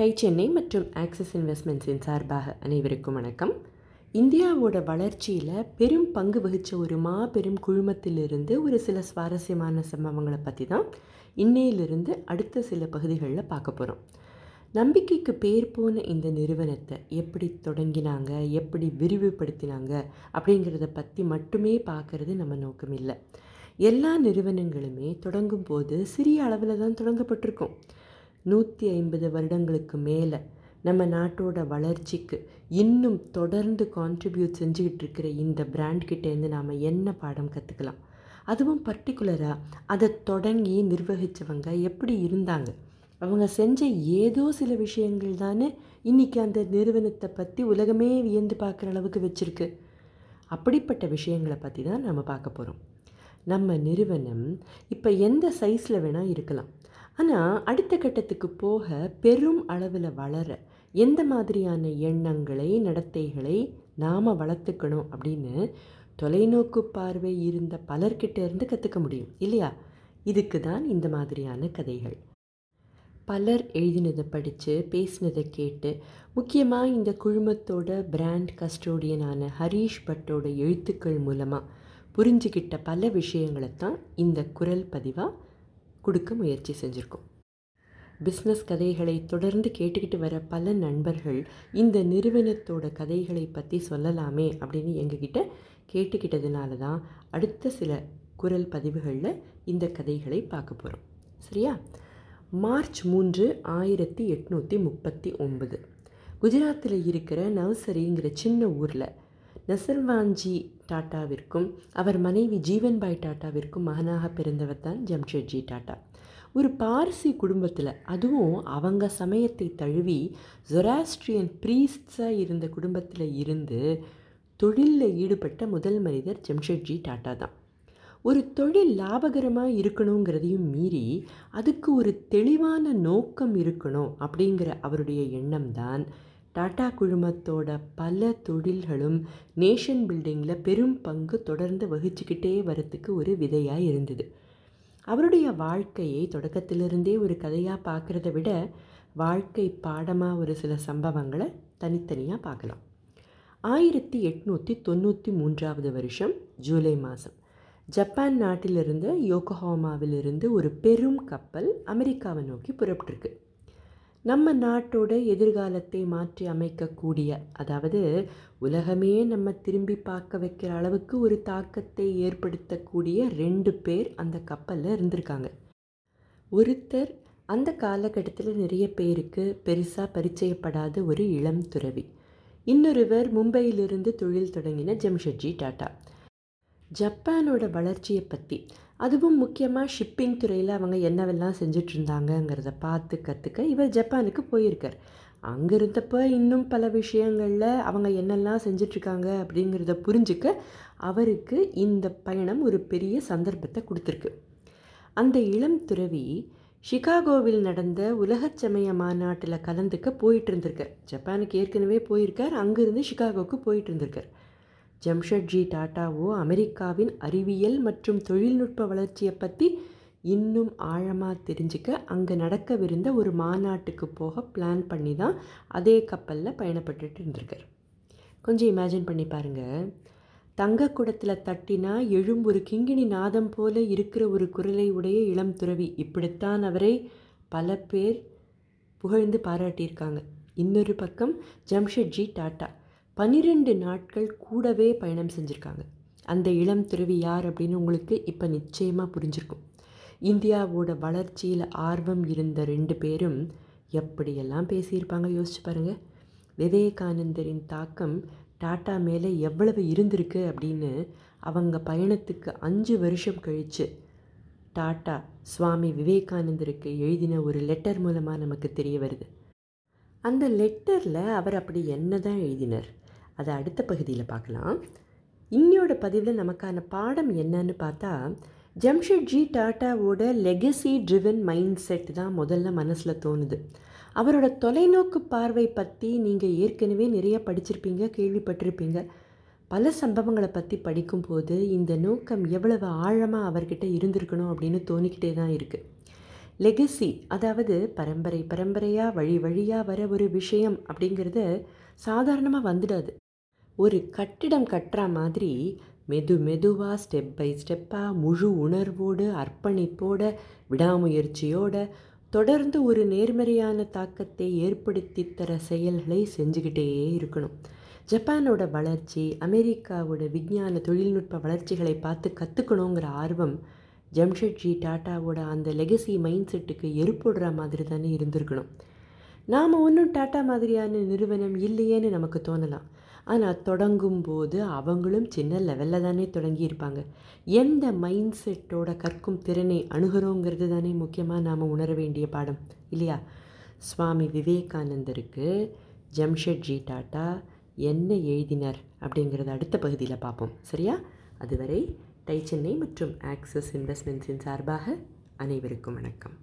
Tie Chennai மற்றும் axis இன்வெஸ்ட்மெண்ட்ஸின் சார்பாக அனைவருக்கும் வணக்கம். இந்தியாவோட வளர்ச்சியில் பெரும் பங்கு வகித்த ஒரு மாபெரும் குழுமத்திலிருந்து ஒரு சில சுவாரஸ்யமான சம்பவங்களை பற்றி தான் இன்னையிலிருந்து அடுத்த சில பகுதிகளில் பார்க்க போகிறோம் நம்பிக்கைக்கு பேர் போன இந்த நிறுவனத்தை எப்படி தொடங்கினாங்க எப்படி விரிவுபடுத்தினாங்க அப்படிங்கிறத பற்றி மட்டுமே பார்க்கறது நம்ம நோக்கம் இல்லை எல்லா நிறுவனங்களுமே தொடங்கும் போது சிறிய அளவில் தான் தொடங்கப்பட்டிருக்கும். நூற்றி ஐம்பது வருடங்களுக்கு மேலே நம்ம நாட்டோட வளர்ச்சிக்கு இன்னும் தொடர்ந்து கான்ட்ரிபியூட் செஞ்சுக்கிட்டு இருக்கிற இந்த பிராண்ட்கிட்டேருந்து நாம் என்ன பாடம் கற்றுக்கலாம் அதுவும் பர்டிகுலராக அதை தொடங்கி நிர்வகித்தவங்க எப்படி இருந்தாங்க? அவங்க செஞ்ச ஏதோ சில விஷயங்கள் தானே இன்றைக்கி அந்த நிறுவனத்தை பற்றி உலகமே வியந்து பார்க்குற அளவுக்கு வச்சுருக்கு. அப்படிப்பட்ட விஷயங்களை பற்றி தான் நம்ம பார்க்க போகிறோம் நம்ம நிறுவனம் இப்போ எந்த சைஸில் வேணால் இருக்கலாம். ஆனால் அடுத்த கட்டத்துக்கு போக பெரும் அளவில் வளர எந்த மாதிரியான எண்ணங்களை நடத்தைகளை நாம் வளர்த்துக்கணும் அப்படின்னு தொலைநோக்கு பார்வை இருந்த பலர்கிட்ட இருந்து கற்றுக்க முடியும் இல்லையா? இதுக்கு தான் இந்த மாதிரியான கதைகள். பலர் எழுதினதை படித்து பேசினதை கேட்டு முக்கியமாக இந்த குழுமத்தோட பிராண்ட் கஸ்டோடியனான ஹரீஷ் பட்டோட எழுத்துக்கள் மூலமாக புரிஞ்சுக்கிட்ட பல விஷயங்களை தான் இந்த குரல் பதிவாக கொடுக்க முயற்சி செஞ்சுருக்கோம். பிஸ்னஸ் கதைகளை தொடர்ந்து கேட்டுக்கிட்டு வர பல நண்பர்கள் இந்த நிறுவனத்தோட கதைகளை பற்றி சொல்லலாமே அப்படின்னு எங்ககிட்ட கேட்டுக்கிட்டதுனால தான் அடுத்த சில குரல் பதிவுகளில் இந்த கதைகளை பார்க்க போகிறோம் சரியா? மார்ச் மூன்று ஆயிரத்தி எட்நூற்றி முப்பத்தி ஒன்பது. குஜராத்தில் இருக்கிற நவசரிங்கிற சின்ன ஊரில் நசர்வாஞ்சி டாட்டாவிற்கும் அவர் மனைவி ஜீவன்பாய் டாட்டாவிற்கும் மகனாக பிறந்தவர் தான் ஜம்ஷெட்ஜி டாட்டா. ஒரு பார்சி குடும்பத்தில் அதுவும் அவங்க சமயத்தை தழுவி ஜொராஸ்ட்ரியன் ப்ரீஸ்ட்ஸாக இருந்த குடும்பத்தில் இருந்து தொழிலில் ஈடுபட்ட முதல் மனிதர் ஜம்ஷெட்ஜி டாட்டா தான். ஒரு தொழில் லாபகரமாக இருக்கணுங்கிறதையும் மீறி அதுக்கு ஒரு தெளிவான நோக்கம் இருக்கணும் அப்படிங்கிற அவருடைய எண்ணம் தான் டாடா குழுமத்தோட பல தொழில்களும் நேஷன் பில்டிங்கில் பெரும் பங்கு தொடர்ந்து வகிச்சுக்கிட்டே வரத்துக்கு ஒரு விதையாக இருந்தது. அவருடைய வாழ்க்கையை தொடக்கத்திலிருந்தே ஒரு கதையாக பார்க்குறத விட வாழ்க்கை பாடமாக ஒரு சில சம்பவங்களை தனித்தனியாக பார்க்கலாம் ஆயிரத்தி எட்நூற்றி தொண்ணூற்றி மூன்றாவது வருஷம் ஜூலை மாதம் ஜப்பான் நாட்டிலிருந்து யோகோஹாமாவிலிருந்து ஒரு பெரும் கப்பல் அமெரிக்காவை நோக்கி புறப்பட்டிருக்கு. நம்ம நாட்டோட எதிர்காலத்தை மாற்றி அமைக்கக்கூடிய அதாவது உலகமே நம்ம திரும்பி பார்க்க வைக்கிற அளவுக்கு ஒரு தாக்கத்தை ஏற்படுத்தக்கூடிய ரெண்டு பேர் அந்த கப்பலில் இருந்திருக்காங்க. ஒருத்தர் அந்த காலகட்டத்தில் நிறைய பேருக்கு பெருசாக பரிச்சயப்படாத ஒரு இளம் துறவி. இன்னொருவர் மும்பையிலிருந்து தொழில் தொடங்கின ஜம்ஷெட்ஜி டாட்டா. ஜப்பானோட வளர்ச்சியை பற்றி அதுவும் முக்கியமாக ஷிப்பிங் துறையில் அவங்க என்னவெல்லாம் செஞ்சிட்ருந்தாங்கங்கிறத பார்த்து கற்றுக்க இவர் ஜப்பானுக்கு போயிருக்கார். அங்கே இருந்தப்போ இன்னும் பல விஷயங்களில் அவங்க என்னெல்லாம் செஞ்சிட்ருக்காங்க அப்படிங்கிறத புரிஞ்சுக்க அவருக்கு இந்த பயணம் ஒரு பெரிய சந்தர்ப்பத்தை கொடுத்துருக்கு. அந்த இளம் துறவி சிகாகோவில் நடந்த உலகச்சமய மாநாட்டில் கலந்துக்க போயிட்டு இருந்திருக்கார் ஜப்பானுக்கு ஏற்கனவே போயிருக்கார் அங்கேருந்து சிகாகோவுக்கு போயிட்டு இருந்திருக்கார் ஜம்ஷெட்ஜி டாட்டாவோ அமெரிக்காவின் அறிவியல் மற்றும் தொழில்நுட்ப வளர்ச்சியை பற்றி இன்னும் ஆழமாக தெரிஞ்சுக்க அங்கே நடக்கவிருந்த ஒரு மாநாட்டுக்கு போக பிளான் பண்ணி தான் அதே கப்பலில் பயணப்பட்டுட்டு இருந்திருக்கார். கொஞ்சம் இமேஜின் பண்ணி பாருங்கள் தங்க குடத்தில் தட்டினா எழும் ஒரு கிங்கிணி நாதம் போல இருக்கிற ஒரு குரலை உடைய இளம் துறவி. இப்படித்தான் அவரை பல பேர் புகழ்ந்து பாராட்டியிருக்காங்க. இன்னொரு பக்கம் ஜம்ஷெட்ஜி டாட்டா. பன்னிரெண்டு நாட்கள் கூடவே பயணம் செஞ்சுருக்காங்க. அந்த இளம் துறவி யார் அப்படின்னு உங்களுக்கு இப்போ நிச்சயமாக புரிஞ்சிருக்கும். இந்தியாவோட வளர்ச்சியில் ஆர்வம் இருந்த ரெண்டு பேரும் எப்படியெல்லாம் பேசியிருப்பாங்க யோசிச்சு பாருங்கள் விவேகானந்தரின் தாக்கம் டாட்டா மேலே எவ்வளவு இருந்திருக்கு அப்படின்னு அவங்க பயணத்துக்கு அஞ்சு வருஷம் கழித்து டாட்டா சுவாமி விவேகானந்தருக்கு எழுதின ஒரு லெட்டர் மூலமாக நமக்கு தெரிய வருது. அந்த லெட்டரில் அவர் அப்படி என்ன தான் எழுதினார்? அதை அடுத்த பகுதியில் பார்க்கலாம். இன்னையோட பதிவில் நமக்கான பாடம் என்னன்னு பார்த்தா ஜம்ஷெட்ஜி டாட்டாவோட லெகசி ட்ரிவன் மைண்ட் செட் தான் முதல்ல மனசில் தோணுது. அவரோட தொலைநோக்கு பார்வை பற்றி நீங்கள் ஏற்கனவே நிறைய படிச்சிருப்பீங்க கேள்விப்பட்டிருப்பீங்க. பல சம்பவங்களை பற்றி படிக்கும்போது இந்த நோக்கம் எவ்வளவு ஆழமாக அவர்கிட்ட இருந்திருக்கணும் அப்படின்னு தோணிக்கிட்டே தான் இருக்குது லெகசி அதாவது பரம்பரை பரம்பரையாக வழி வழியாக வர ஒரு விஷயம் அப்படிங்கிறது சாதாரணமாக வந்துடாது. ஒரு கட்டிடம் கட்டுற மாதிரி மெது மெதுவாக ஸ்டெப் பை ஸ்டெப்பாக முழு உணர்வோடு அர்ப்பணிப்போட விடாமுயற்சியோட தொடர்ந்து ஒரு நேர்மறையான தாக்கத்தை ஏற்படுத்தி தர செயல்களை செஞ்சுக்கிட்டே இருக்கணும். ஜப்பானோட வளர்ச்சி அமெரிக்காவோட விஞ்ஞான தொழில்நுட்ப வளர்ச்சிகளை பார்த்து கற்றுக்கணுங்கிற ஆர்வம் ஜம்ஷெட்ஜி டாட்டாவோட அந்த லெகசி மைண்ட் செட்டுக்கு எருப்புடுற மாதிரி தானே இருந்திருக்கணும். நாம் ஒன்றும் டாட்டா மாதிரியான நிறுவனம் இல்லையேன்னு நமக்கு தோணலாம். ஆனால் தொடங்கும் போது அவங்களும் சின்ன லெவலில் தானே தொடங்கியிருப்பாங்க. எந்த மைண்ட் செட்டோட கற்கும் திறனை அணுகிறோங்கிறது தானே முக்கியமாக நாம் உணர வேண்டிய பாடம் இல்லையா? சுவாமி விவேகானந்தருக்கு ஜம்ஷெட்ஜி டாட்டா என்ன எழுதினார் அப்படிங்கிறத அடுத்த பகுதியில் பார்ப்போம் சரியா? அதுவரை டை சென்னை மற்றும் ஆக்சஸ் இன்வெஸ்ட்மெண்ட்ஸின் சார்பாக அனைவருக்கும் வணக்கம்.